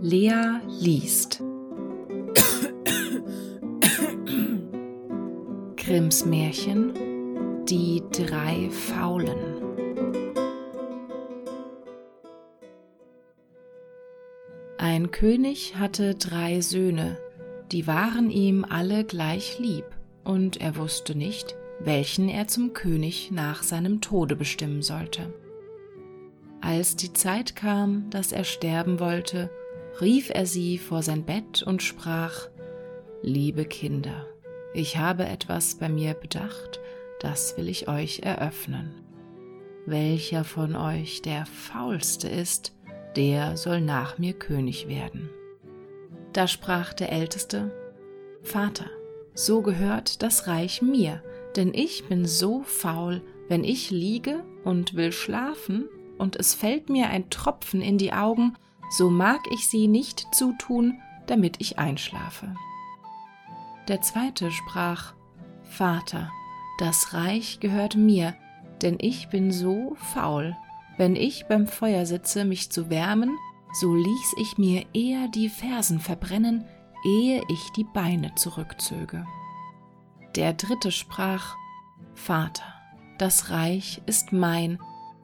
Lea liest Grimms Märchen Die drei Faulen Ein König hatte drei Söhne, die waren ihm alle gleich lieb, und er wusste nicht, welchen er zum König nach seinem Tode bestimmen sollte. Als die Zeit kam, dass er sterben wollte, rief er sie vor sein Bett und sprach, Liebe Kinder, ich habe etwas bei mir bedacht, das will ich euch eröffnen. Welcher von euch der faulste ist, der soll nach mir König werden. Da sprach der Älteste, Vater, so gehört das Reich mir, denn ich bin so faul, wenn ich liege und will schlafen, und es fällt mir ein Tropfen in die Augen, so mag ich sie nicht zutun, damit ich einschlafe. Der zweite sprach, Vater, das Reich gehört mir, denn ich bin so faul. Wenn ich beim Feuer sitze, mich zu wärmen, so ließ ich mir eher die Fersen verbrennen, ehe ich die Beine zurückzöge. Der dritte sprach, Vater, das Reich ist mein,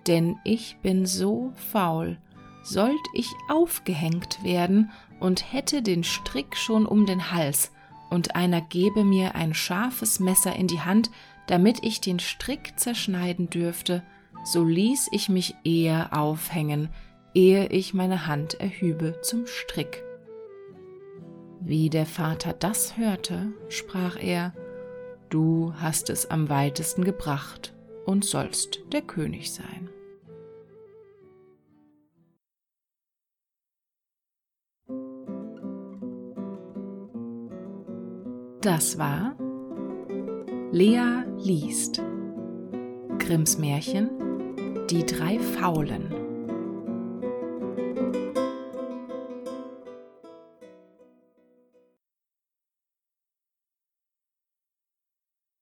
denn ich bin so faul, sollt ich aufgehängt werden und hätte den Strick schon um den Hals, und einer gebe mir ein scharfes Messer in die Hand, damit ich den Strick zerschneiden dürfte, so ließ ich mich eher aufhängen, ehe ich meine Hand erhübe zum Strick. Wie der Vater das hörte, sprach er, Du hast es am weitesten gebracht und sollst der König sein. Das war Lea liest. Grimms Märchen Die drei Faulen